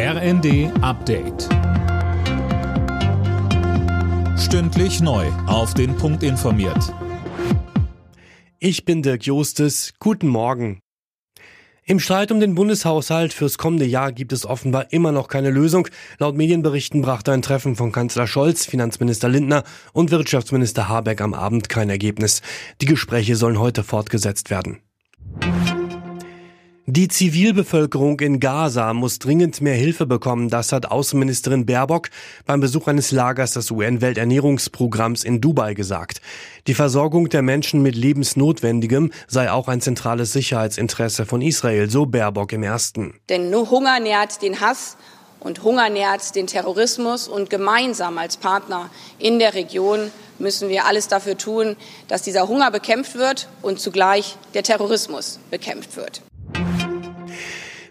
RND Update. Stündlich neu. Auf den Punkt informiert. Ich bin Dirk Jostes. Guten Morgen. Im Streit um den Bundeshaushalt fürs kommende Jahr gibt es offenbar immer noch keine Lösung. Laut Medienberichten brachte ein Treffen von Kanzler Scholz, Finanzminister Lindner und Wirtschaftsminister Habeck am Abend kein Ergebnis. Die Gespräche sollen heute fortgesetzt werden. Die Zivilbevölkerung in Gaza muss dringend mehr Hilfe bekommen. Das hat Außenministerin Baerbock beim Besuch eines Lagers des UN-Welternährungsprogramms in Dubai gesagt. Die Versorgung der Menschen mit Lebensnotwendigem sei auch ein zentrales Sicherheitsinteresse von Israel, so Baerbock im ersten. Denn nur Hunger nährt den Hass und Hunger nährt den Terrorismus und gemeinsam als Partner in der Region müssen wir alles dafür tun, dass dieser Hunger bekämpft wird und zugleich der Terrorismus bekämpft wird.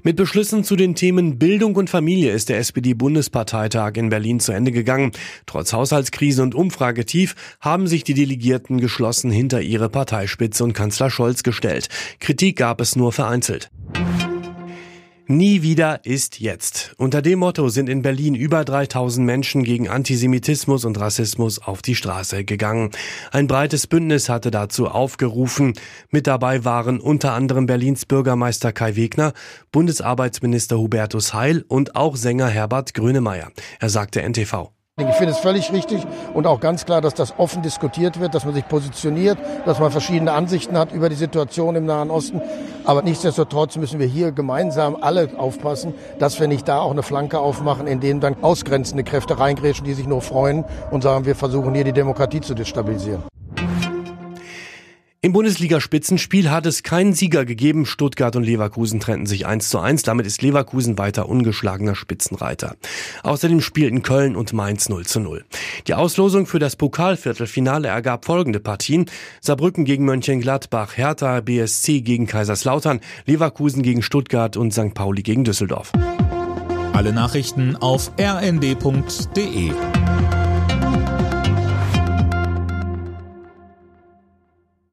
Mit Beschlüssen zu den Themen Bildung und Familie ist der SPD-Bundesparteitag in Berlin zu Ende gegangen. Trotz Haushaltskrise und Umfragetief haben sich die Delegierten geschlossen hinter ihre Parteispitze und Kanzler Scholz gestellt. Kritik gab es nur vereinzelt. Nie wieder ist jetzt. Unter dem Motto sind in Berlin über 3000 Menschen gegen Antisemitismus und Rassismus auf die Straße gegangen. Ein breites Bündnis hatte dazu aufgerufen. Mit dabei waren unter anderem Berlins Bürgermeister Kai Wegner, Bundesarbeitsminister Hubertus Heil und auch Sänger Herbert Grönemeyer. Er sagte NTV. Ich finde es völlig richtig und auch ganz klar, dass das offen diskutiert wird, dass man sich positioniert, dass man verschiedene Ansichten hat über die Situation im Nahen Osten. Aber nichtsdestotrotz müssen wir hier gemeinsam alle aufpassen, dass wir nicht da auch eine Flanke aufmachen, in denen dann ausgrenzende Kräfte reingrätschen, die sich nur freuen und sagen, wir versuchen hier die Demokratie zu destabilisieren. Im Bundesliga-Spitzenspiel hat es keinen Sieger gegeben. Stuttgart und Leverkusen trennten sich 1 zu 1. Damit ist Leverkusen weiter ungeschlagener Spitzenreiter. Außerdem spielten Köln und Mainz 0 zu 0. Die Auslosung für das Pokalviertelfinale ergab folgende Partien. Saarbrücken gegen Mönchengladbach, Hertha BSC gegen Kaiserslautern, Leverkusen gegen Stuttgart und St. Pauli gegen Düsseldorf. Alle Nachrichten auf rnd.de